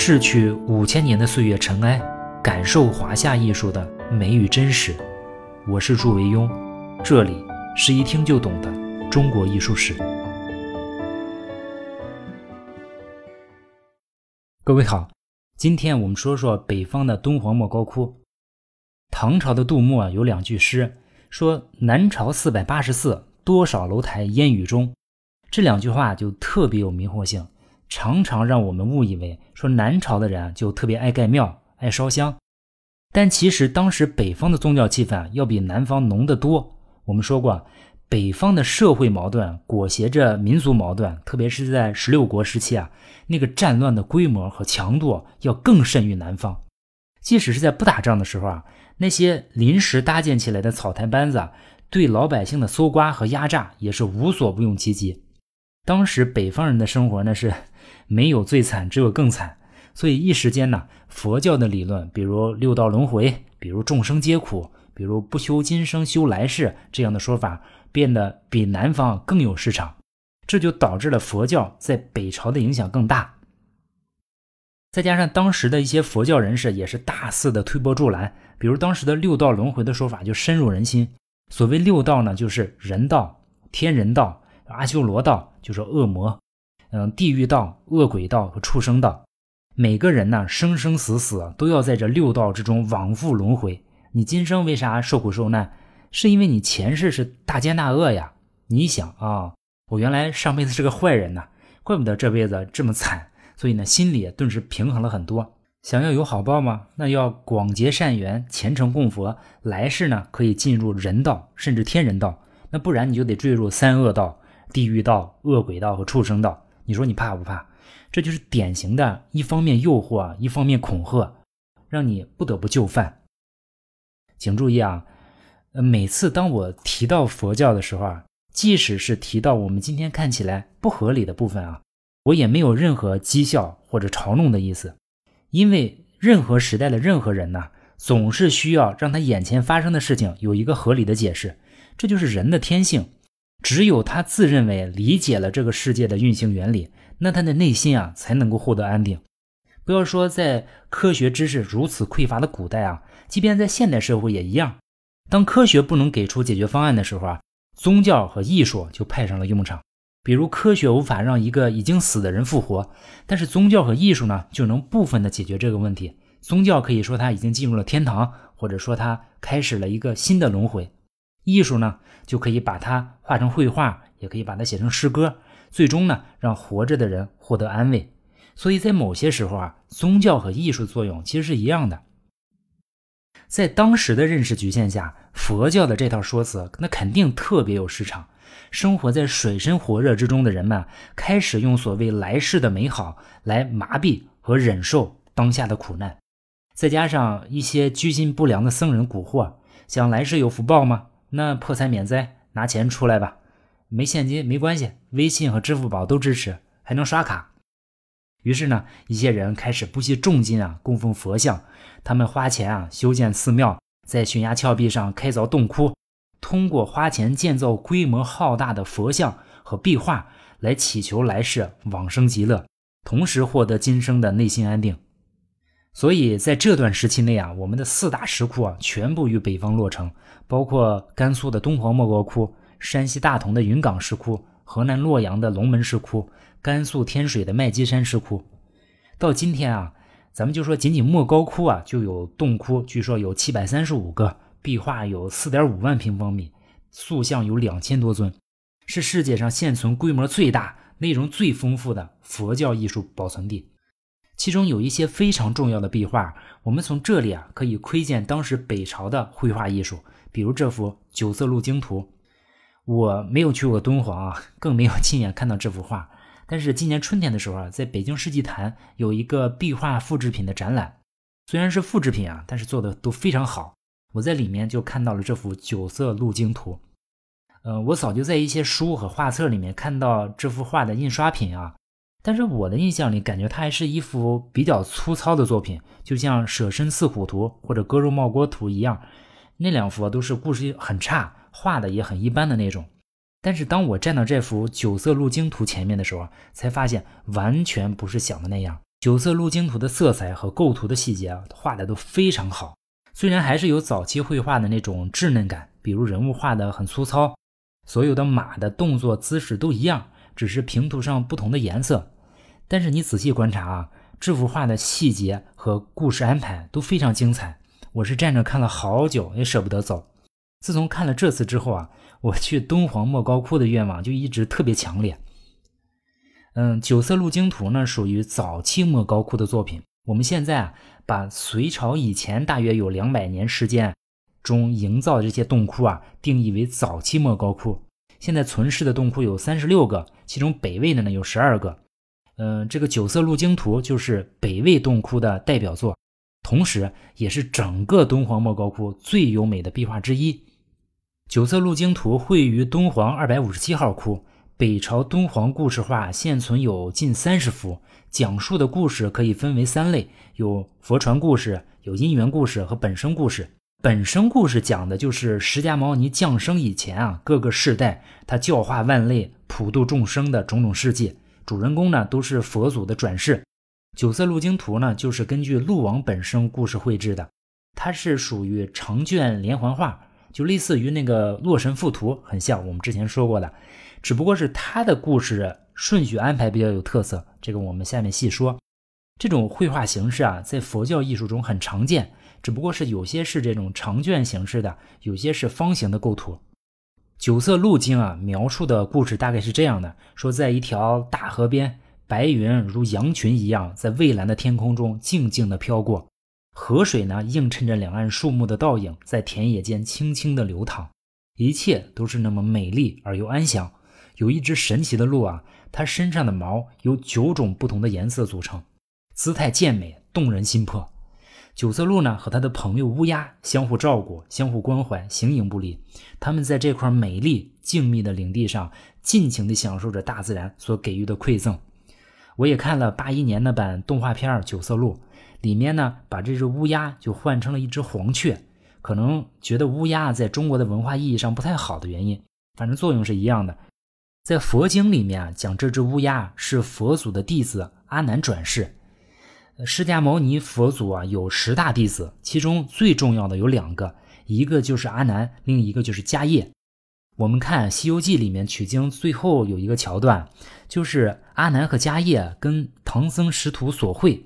逝去五千年的岁月尘埃，感受华夏艺术的美与真实。我是祝维庸，这里是一听就懂的中国艺术史。各位好，今天我们说说北方的敦煌莫高窟。唐朝的杜牧啊有两句诗，说“南朝四百八十寺，多少楼台烟雨中”，这两句话就特别有迷惑性。常常让我们误以为说南朝的人就特别爱盖庙、爱烧香，但其实当时北方的宗教气氛要比南方浓得多。我们说过，北方的社会矛盾裹挟着民族矛盾，特别是在十六国时期啊，那个战乱的规模和强度要更甚于南方。即使是在不打仗的时候啊，那些临时搭建起来的草台班子，对老百姓的搜刮和压榨也是无所不用其极。当时北方人的生活呢是。没有最惨，只有更惨。所以一时间呢，佛教的理论，比如六道轮回，比如众生皆苦，比如不修今生修来世这样的说法，变得比南方更有市场。这就导致了佛教在北朝的影响更大。再加上当时的一些佛教人士也是大肆的推波助澜，比如当时的六道轮回的说法就深入人心。所谓六道呢，就是人道、天人道、阿修罗道，就是恶魔。嗯，地狱道、恶鬼道和畜生道，每个人呢，生生死死都要在这六道之中往复轮回。你今生为啥受苦受难？是因为你前世是大奸大恶呀。你想啊，我原来上辈子是个坏人呢，怪不得这辈子这么惨。所以呢，心里顿时平衡了很多。想要有好报吗？那要广结善缘，虔诚供佛，来世呢可以进入人道，甚至天人道。那不然你就得坠入三恶道、地狱道、恶鬼道和畜生道。你说你怕不怕？这就是典型的一方面诱惑，一方面恐吓，让你不得不就范。请注意啊，呃，每次当我提到佛教的时候啊，即使是提到我们今天看起来不合理的部分啊，我也没有任何讥笑或者嘲弄的意思，因为任何时代的任何人呢，总是需要让他眼前发生的事情有一个合理的解释，这就是人的天性。只有他自认为理解了这个世界的运行原理，那他的内心啊才能够获得安定。不要说在科学知识如此匮乏的古代啊，即便在现代社会也一样。当科学不能给出解决方案的时候啊，宗教和艺术就派上了用场。比如科学无法让一个已经死的人复活，但是宗教和艺术呢就能部分的解决这个问题。宗教可以说他已经进入了天堂，或者说他开始了一个新的轮回。艺术呢，就可以把它画成绘画，也可以把它写成诗歌，最终呢，让活着的人获得安慰。所以在某些时候啊，宗教和艺术作用其实是一样的。在当时的认识局限下，佛教的这套说辞那肯定特别有市场。生活在水深火热之中的人们，开始用所谓来世的美好来麻痹和忍受当下的苦难。再加上一些居心不良的僧人蛊惑，想来世有福报吗？那破财免灾，拿钱出来吧。没现金没关系，微信和支付宝都支持，还能刷卡。于是呢，一些人开始不惜重金啊供奉佛像，他们花钱啊修建寺庙，在悬崖峭壁上开凿洞窟，通过花钱建造规模浩大的佛像和壁画来祈求来世往生极乐，同时获得今生的内心安定。所以在这段时期内啊，我们的四大石窟啊全部于北方落成。包括甘肃的敦煌莫高窟、山西大同的云冈石窟、河南洛阳的龙门石窟、甘肃天水的麦积山石窟，到今天啊，咱们就说仅仅莫高窟啊，就有洞窟，据说有七百三十五个，壁画有四点五万平方米，塑像有两千多尊，是世界上现存规模最大、内容最丰富的佛教艺术保存地。其中有一些非常重要的壁画，我们从这里啊可以窥见当时北朝的绘画艺术。比如这幅《九色鹿经图》，我没有去过敦煌啊，更没有亲眼看到这幅画。但是今年春天的时候啊，在北京世纪坛有一个壁画复制品的展览，虽然是复制品啊，但是做的都非常好。我在里面就看到了这幅《九色鹿经图》。呃，我早就在一些书和画册里面看到这幅画的印刷品啊，但是我的印象里感觉它还是一幅比较粗糙的作品，就像《舍身饲虎图》或者《割肉冒锅图》一样。那两幅都是故事很差，画的也很一般的那种。但是当我站到这幅《九色鹿经图》前面的时候，才发现完全不是想的那样。九色鹿经图的色彩和构图的细节，画的都非常好。虽然还是有早期绘画的那种稚嫩感，比如人物画的很粗糙，所有的马的动作姿势都一样，只是平涂上不同的颜色。但是你仔细观察啊，这幅画的细节和故事安排都非常精彩。我是站着看了好久，也舍不得走。自从看了这次之后啊，我去敦煌莫高窟的愿望就一直特别强烈。嗯，九色鹿经图呢属于早期莫高窟的作品。我们现在啊，把隋朝以前大约有两百年时间中营造的这些洞窟啊，定义为早期莫高窟。现在存世的洞窟有三十六个，其中北魏的呢有十二个。嗯，这个九色鹿经图就是北魏洞窟的代表作，同时也是整个敦煌莫高窟最优美的壁画之一。九色鹿经图绘于敦煌二百五十七号窟。北朝敦煌故事画现存有近三十幅，讲述的故事可以分为三类：有佛传故事、有因缘故事和本生故事。本生故事讲的就是释迦牟尼降生以前啊，各个世代他教化万类、普度众生的种种事迹。主人公呢都是佛祖的转世。九色鹿经图呢就是根据鹿王本生故事绘制的，它是属于长卷连环画，就类似于那个《洛神赋图》，很像我们之前说过的。只不过是他的故事顺序安排比较有特色，这个我们下面细说。这种绘画形式啊，在佛教艺术中很常见，只不过是有些是这种长卷形式的，有些是方形的构图。九色鹿经啊，描述的故事大概是这样的：说在一条大河边，白云如羊群一样在蔚蓝的天空中静静地飘过，河水呢映衬着两岸树木的倒影，在田野间轻轻地流淌，一切都是那么美丽而又安详。有一只神奇的鹿啊，它身上的毛由九种不同的颜色组成，姿态健美，动人心魄。九色鹿呢和它的朋友乌鸦相互照顾，相互关怀，形影不离。他们在这块美丽静谧的领地上，尽情地享受着大自然所给予的馈赠。我也看了八一年那版动画片《九色鹿》，里面呢把这只乌鸦就换成了一只黄雀，可能觉得乌鸦在中国的文化意义上不太好的原因，反正作用是一样的。在佛经里面啊，讲这只乌鸦是佛祖的弟子阿难转世。释迦牟尼佛祖啊有十大弟子，其中最重要的有两个，一个就是阿难，另一个就是迦叶。我们看《西游记》里面取经最后有一个桥段，就是阿难和迦叶跟唐僧师徒索贿。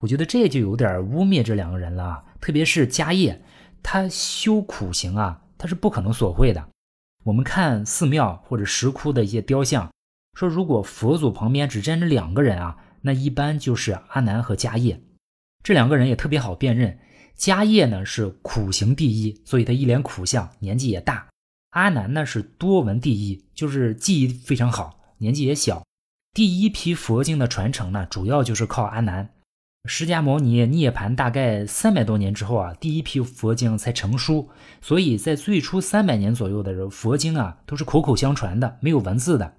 我觉得这就有点污蔑这两个人了，特别是迦叶，他修苦行啊，他是不可能索贿的。我们看寺庙或者石窟的一些雕像，说如果佛祖旁边只站着两个人啊，那一般就是阿难和迦叶。这两个人也特别好辨认。迦叶呢是苦行第一，所以他一脸苦相，年纪也大。阿难呢是多闻第一，就是记忆非常好，年纪也小。第一批佛经的传承呢，主要就是靠阿难。释迦牟尼涅槃大概三百多年之后啊，第一批佛经才成书，所以在最初三百年左右的时候，佛经啊都是口口相传的，没有文字的。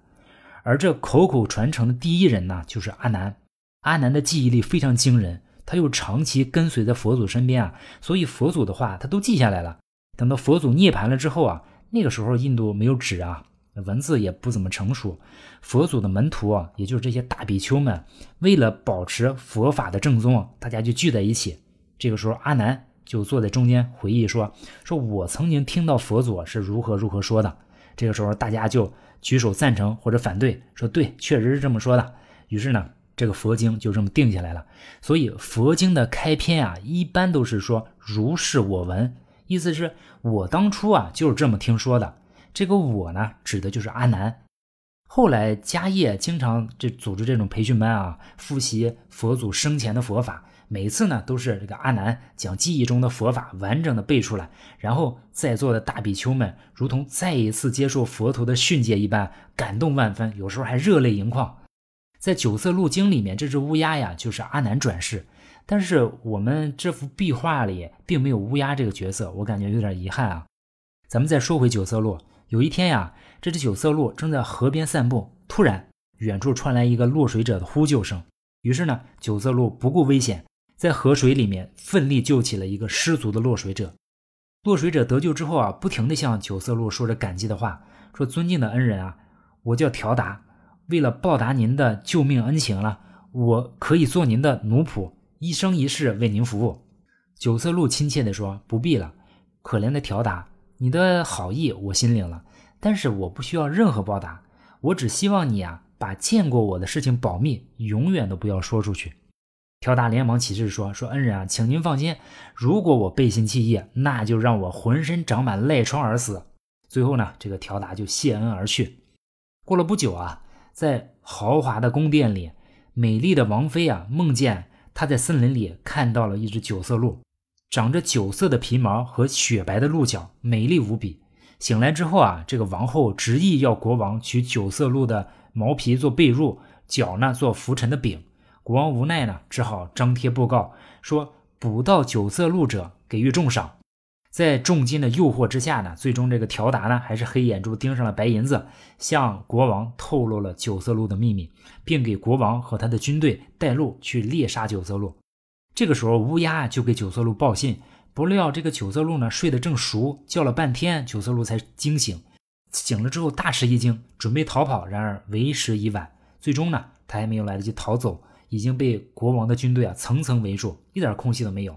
而这口口传承的第一人呢，就是阿难。阿难的记忆力非常惊人，他又长期跟随在佛祖身边啊，所以佛祖的话他都记下来了。等到佛祖涅槃了之后啊，那个时候印度没有纸啊。文字也不怎么成熟，佛祖的门徒啊，也就是这些大比丘们，为了保持佛法的正宗，大家就聚在一起。这个时候，阿难就坐在中间回忆说：“说我曾经听到佛祖是如何如何说的。”这个时候，大家就举手赞成或者反对，说：“对，确实是这么说的。”于是呢，这个佛经就这么定下来了。所以，佛经的开篇啊，一般都是说“如是我闻”，意思是我当初啊就是这么听说的。这个我呢，指的就是阿难。后来迦叶经常这组织这种培训班啊，复习佛祖生前的佛法。每次呢，都是这个阿难将记忆中的佛法完整的背出来，然后在座的大比丘们如同再一次接受佛陀的训诫一般，感动万分，有时候还热泪盈眶。在九色鹿经里面，这只乌鸦呀，就是阿难转世。但是我们这幅壁画里并没有乌鸦这个角色，我感觉有点遗憾啊。咱们再说回九色鹿。有一天呀，这只九色鹿正在河边散步，突然远处传来一个落水者的呼救声。于是呢，九色鹿不顾危险，在河水里面奋力救起了一个失足的落水者。落水者得救之后啊，不停地向九色鹿说着感激的话，说：“尊敬的恩人啊，我叫条达，为了报答您的救命恩情了，我可以做您的奴仆，一生一世为您服务。”九色鹿亲切地说：“不必了，可怜的条达，你的好意我心领了，但是我不需要任何报答，我只希望你啊，把见过我的事情保密，永远都不要说出去。”条达连忙起誓说：“说恩人啊，请您放心，如果我背信弃义，那就让我浑身长满癞疮而死。”最后呢，这个条达就谢恩而去。过了不久啊，在豪华的宫殿里，美丽的王妃啊梦见她在森林里看到了一只九色鹿。长着九色的皮毛和雪白的鹿角，美丽无比。醒来之后啊，这个王后执意要国王取九色鹿的毛皮做被褥，脚呢做浮尘的饼。国王无奈呢，只好张贴布告，说捕到九色鹿者给予重赏。在重金的诱惑之下呢，最终这个条达呢还是黑眼珠盯上了白银子，向国王透露了九色鹿的秘密，并给国王和他的军队带路去猎杀九色鹿。这个时候，乌鸦就给九色鹿报信，不料这个九色鹿呢睡得正熟，叫了半天，九色鹿才惊醒。醒了之后大吃一惊，准备逃跑，然而为时已晚。最终呢，他还没有来得及逃走，已经被国王的军队啊层层围住，一点空隙都没有。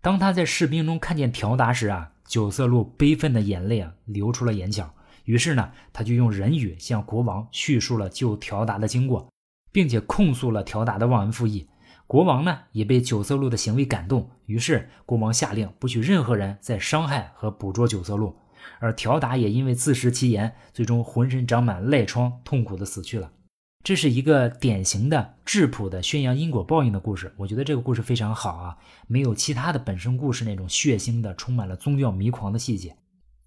当他在士兵中看见条达时啊，九色鹿悲愤的眼泪啊流出了眼角。于是呢，他就用人语向国王叙述了救条达的经过，并且控诉了条达的忘恩负义。国王呢也被九色鹿的行为感动，于是国王下令不许任何人再伤害和捕捉九色鹿，而条达也因为自食其言，最终浑身长满赖疮，痛苦的死去了。这是一个典型的质朴的宣扬因果报应的故事，我觉得这个故事非常好啊，没有其他的本身故事那种血腥的、充满了宗教迷狂的细节。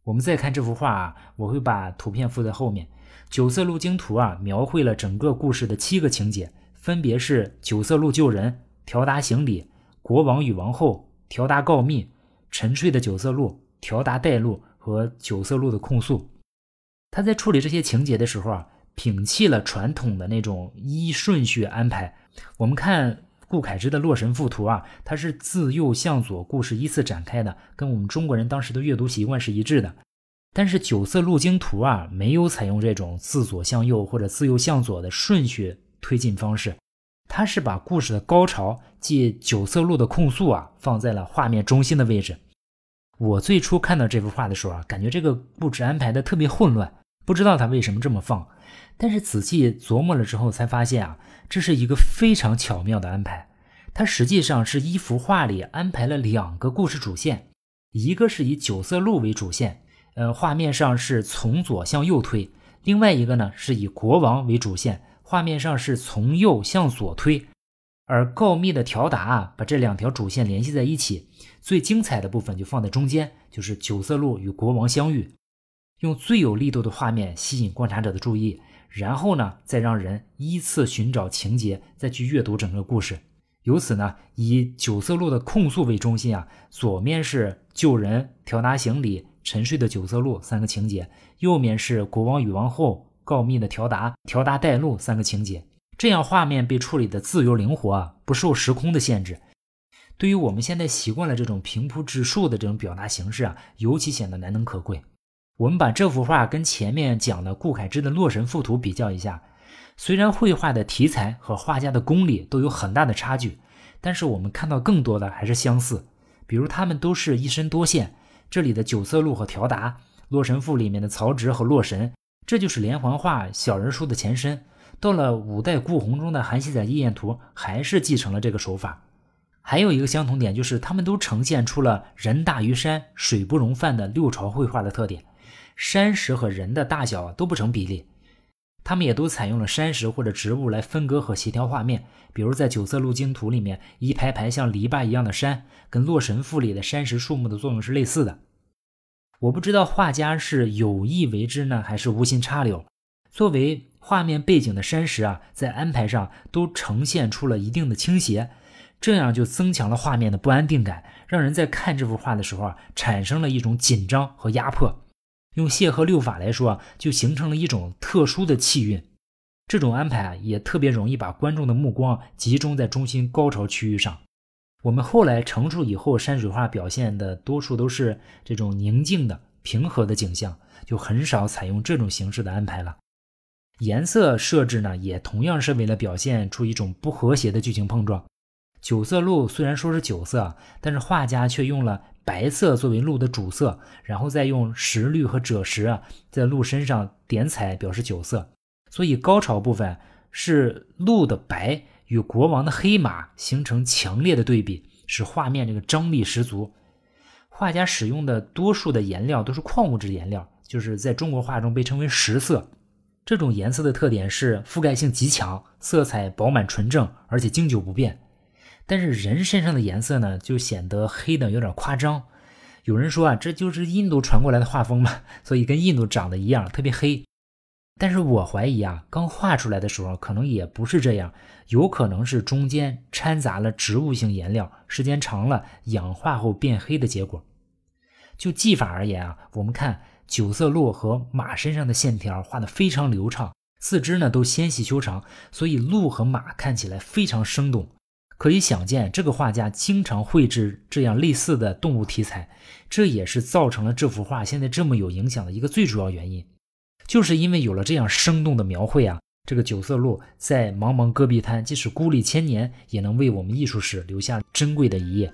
我们再看这幅画啊，我会把图片附在后面，《九色鹿经图》啊，描绘了整个故事的七个情节。分别是九色鹿救人、条达行礼、国王与王后、条达告密、沉睡的九色鹿、条达带路和九色鹿的控诉。他在处理这些情节的时候啊，摒弃了传统的那种依顺序安排。我们看顾恺之的《洛神赋图》啊，它是自右向左故事依次展开的，跟我们中国人当时的阅读习惯是一致的。但是《九色鹿经图》啊，没有采用这种自左向右或者自右向左的顺序。推进方式，它是把故事的高潮，即九色鹿的控诉啊，放在了画面中心的位置。我最初看到这幅画的时候啊，感觉这个布置安排的特别混乱，不知道他为什么这么放。但是仔细琢磨了之后，才发现啊，这是一个非常巧妙的安排。它实际上是一幅画里安排了两个故事主线，一个是以九色鹿为主线，呃，画面上是从左向右推；另外一个呢，是以国王为主线。画面上是从右向左推，而告密的条达啊，把这两条主线联系在一起。最精彩的部分就放在中间，就是九色鹿与国王相遇，用最有力度的画面吸引观察者的注意，然后呢，再让人依次寻找情节，再去阅读整个故事。由此呢，以九色鹿的控诉为中心啊，左面是救人、条达行李、沉睡的九色鹿三个情节，右面是国王与王后。告密的条达、条达带路三个情节，这样画面被处理的自由灵活啊，不受时空的限制。对于我们现在习惯了这种平铺直述的这种表达形式啊，尤其显得难能可贵。我们把这幅画跟前面讲的顾恺之的《洛神赋图》比较一下，虽然绘画的题材和画家的功力都有很大的差距，但是我们看到更多的还是相似。比如他们都是一身多线，这里的九色鹿和条达，《洛神赋》里面的曹植和洛神。这就是连环画小人书的前身。到了五代顾闳中的《韩熙载夜宴图》，还是继承了这个手法。还有一个相同点，就是他们都呈现出了人大于山、水不容泛的六朝绘画的特点。山石和人的大小都不成比例，他们也都采用了山石或者植物来分割和协调画面。比如在《九色鹿经图》里面，一排排像篱笆一样的山，跟《洛神赋》里的山石树木的作用是类似的。我不知道画家是有意为之呢，还是无心插柳。作为画面背景的山石啊，在安排上都呈现出了一定的倾斜，这样就增强了画面的不安定感，让人在看这幅画的时候啊，产生了一种紧张和压迫。用谢赫六法来说啊，就形成了一种特殊的气韵。这种安排啊，也特别容易把观众的目光集中在中心高潮区域上。我们后来成熟以后，山水画表现的多数都是这种宁静的、平和的景象，就很少采用这种形式的安排了。颜色设置呢，也同样是为了表现出一种不和谐的剧情碰撞。九色鹿虽然说是九色，但是画家却用了白色作为鹿的主色，然后再用石绿和赭石啊在鹿身上点彩表示九色。所以高潮部分是鹿的白与国王的黑马形成强烈的对比，使画面这个张力十足。画家使用的多数的颜料都是矿物质颜料，就是在中国画中被称为石色。这种颜色的特点是覆盖性极强，色彩饱满纯正，而且经久不变。但是人身上的颜色呢，就显得黑的有点夸张。有人说啊，这就是印度传过来的画风嘛，所以跟印度长得一样，特别黑。但是我怀疑啊，刚画出来的时候可能也不是这样，有可能是中间掺杂了植物性颜料，时间长了氧化后变黑的结果。就技法而言啊，我们看。九色鹿和马身上的线条画得非常流畅，四肢呢都纤细修长，所以鹿和马看起来非常生动。可以想见，这个画家经常绘制这样类似的动物题材，这也是造成了这幅画现在这么有影响的一个最主要原因。就是因为有了这样生动的描绘啊，这个九色鹿在茫茫戈壁滩，即使孤立千年，也能为我们艺术史留下珍贵的一页。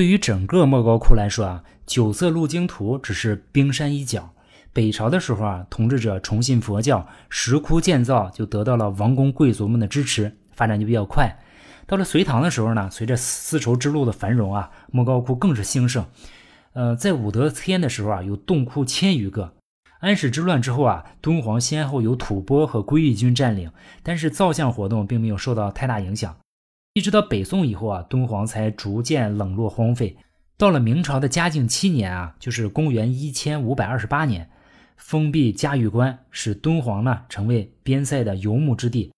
对于整个莫高窟来说啊，九色鹿经图只是冰山一角。北朝的时候啊，统治者崇信佛教，石窟建造就得到了王公贵族们的支持，发展就比较快。到了隋唐的时候呢，随着丝绸之路的繁荣啊，莫高窟更是兴盛。呃，在武德天的时候啊，有洞窟千余个。安史之乱之后啊，敦煌先后有吐蕃和归义军占领，但是造像活动并没有受到太大影响。一直到北宋以后啊，敦煌才逐渐冷落荒废。到了明朝的嘉靖七年啊，就是公元一千五百二十八年，封闭嘉峪关，使敦煌呢成为边塞的游牧之地。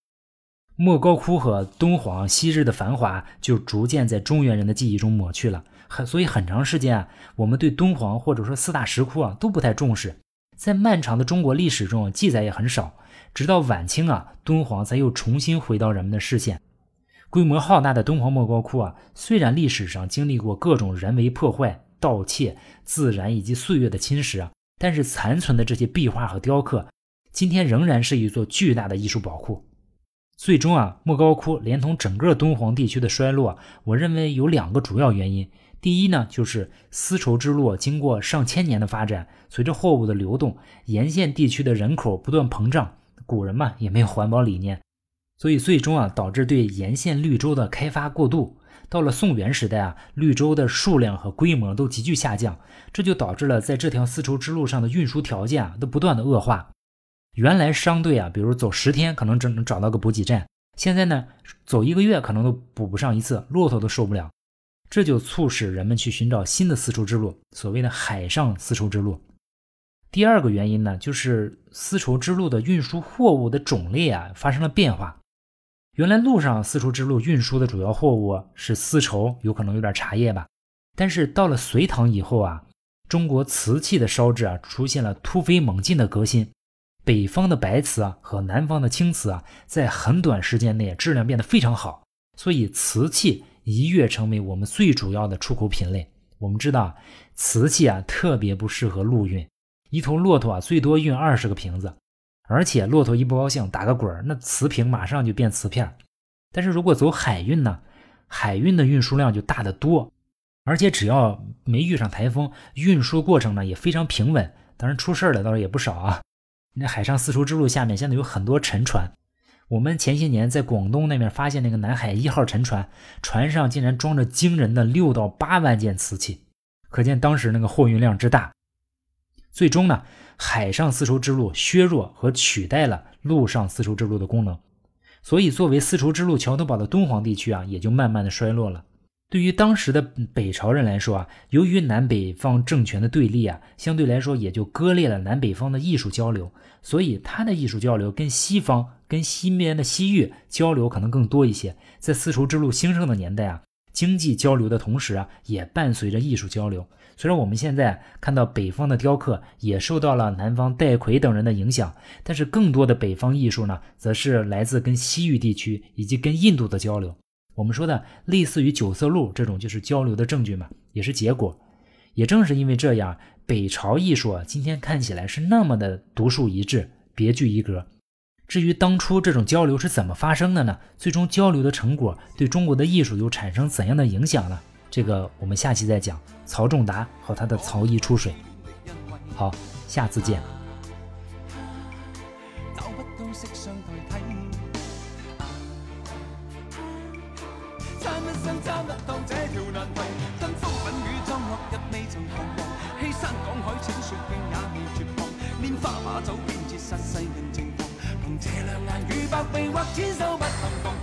莫高窟和敦煌昔日的繁华就逐渐在中原人的记忆中抹去了。很所以很长时间啊，我们对敦煌或者说四大石窟啊都不太重视，在漫长的中国历史中记载也很少。直到晚清啊，敦煌才又重新回到人们的视线。规模浩大的敦煌莫高窟啊，虽然历史上经历过各种人为破坏、盗窃、自然以及岁月的侵蚀啊，但是残存的这些壁画和雕刻，今天仍然是一座巨大的艺术宝库。最终啊，莫高窟连同整个敦煌地区的衰落，我认为有两个主要原因。第一呢，就是丝绸之路经过上千年的发展，随着货物的流动，沿线地区的人口不断膨胀，古人嘛也没有环保理念。所以最终啊，导致对沿线绿洲的开发过度。到了宋元时代啊，绿洲的数量和规模都急剧下降，这就导致了在这条丝绸之路上的运输条件啊都不断的恶化。原来商队啊，比如走十天可能只能找到个补给站，现在呢，走一个月可能都补不上一次，骆驼都受不了。这就促使人们去寻找新的丝绸之路，所谓的海上丝绸之路。第二个原因呢，就是丝绸之路的运输货物的种类啊发生了变化。原来路上丝绸之路运输的主要货物是丝绸，有可能有点茶叶吧。但是到了隋唐以后啊，中国瓷器的烧制啊出现了突飞猛进的革新。北方的白瓷啊和南方的青瓷啊，在很短时间内质量变得非常好，所以瓷器一跃成为我们最主要的出口品类。我们知道，瓷器啊特别不适合陆运，一头骆驼啊最多运二十个瓶子。而且骆驼一不高兴，打个滚那瓷瓶马上就变瓷片。但是如果走海运呢，海运的运输量就大得多，而且只要没遇上台风，运输过程呢也非常平稳。当然出事儿的倒是也不少啊。那海上丝绸之路下面现在有很多沉船，我们前些年在广东那边发现那个南海一号沉船，船上竟然装着惊人的六到八万件瓷器，可见当时那个货运量之大。最终呢？海上丝绸之路削弱和取代了陆上丝绸之路的功能，所以作为丝绸之路桥头堡的敦煌地区啊，也就慢慢的衰落了。对于当时的北朝人来说啊，由于南北方政权的对立啊，相对来说也就割裂了南北方的艺术交流，所以他的艺术交流跟西方、跟西面的西域交流可能更多一些。在丝绸之路兴盛的年代啊，经济交流的同时啊，也伴随着艺术交流。虽然我们现在看到北方的雕刻也受到了南方戴逵等人的影响，但是更多的北方艺术呢，则是来自跟西域地区以及跟印度的交流。我们说的类似于九色鹿这种，就是交流的证据嘛，也是结果。也正是因为这样，北朝艺术，今天看起来是那么的独树一帜、别具一格。至于当初这种交流是怎么发生的呢？最终交流的成果对中国的艺术又产生怎样的影响呢？这个我们下期再讲。曹仲达和他的曹衣出水。好，下次见。这两眼与百臂或千手不同。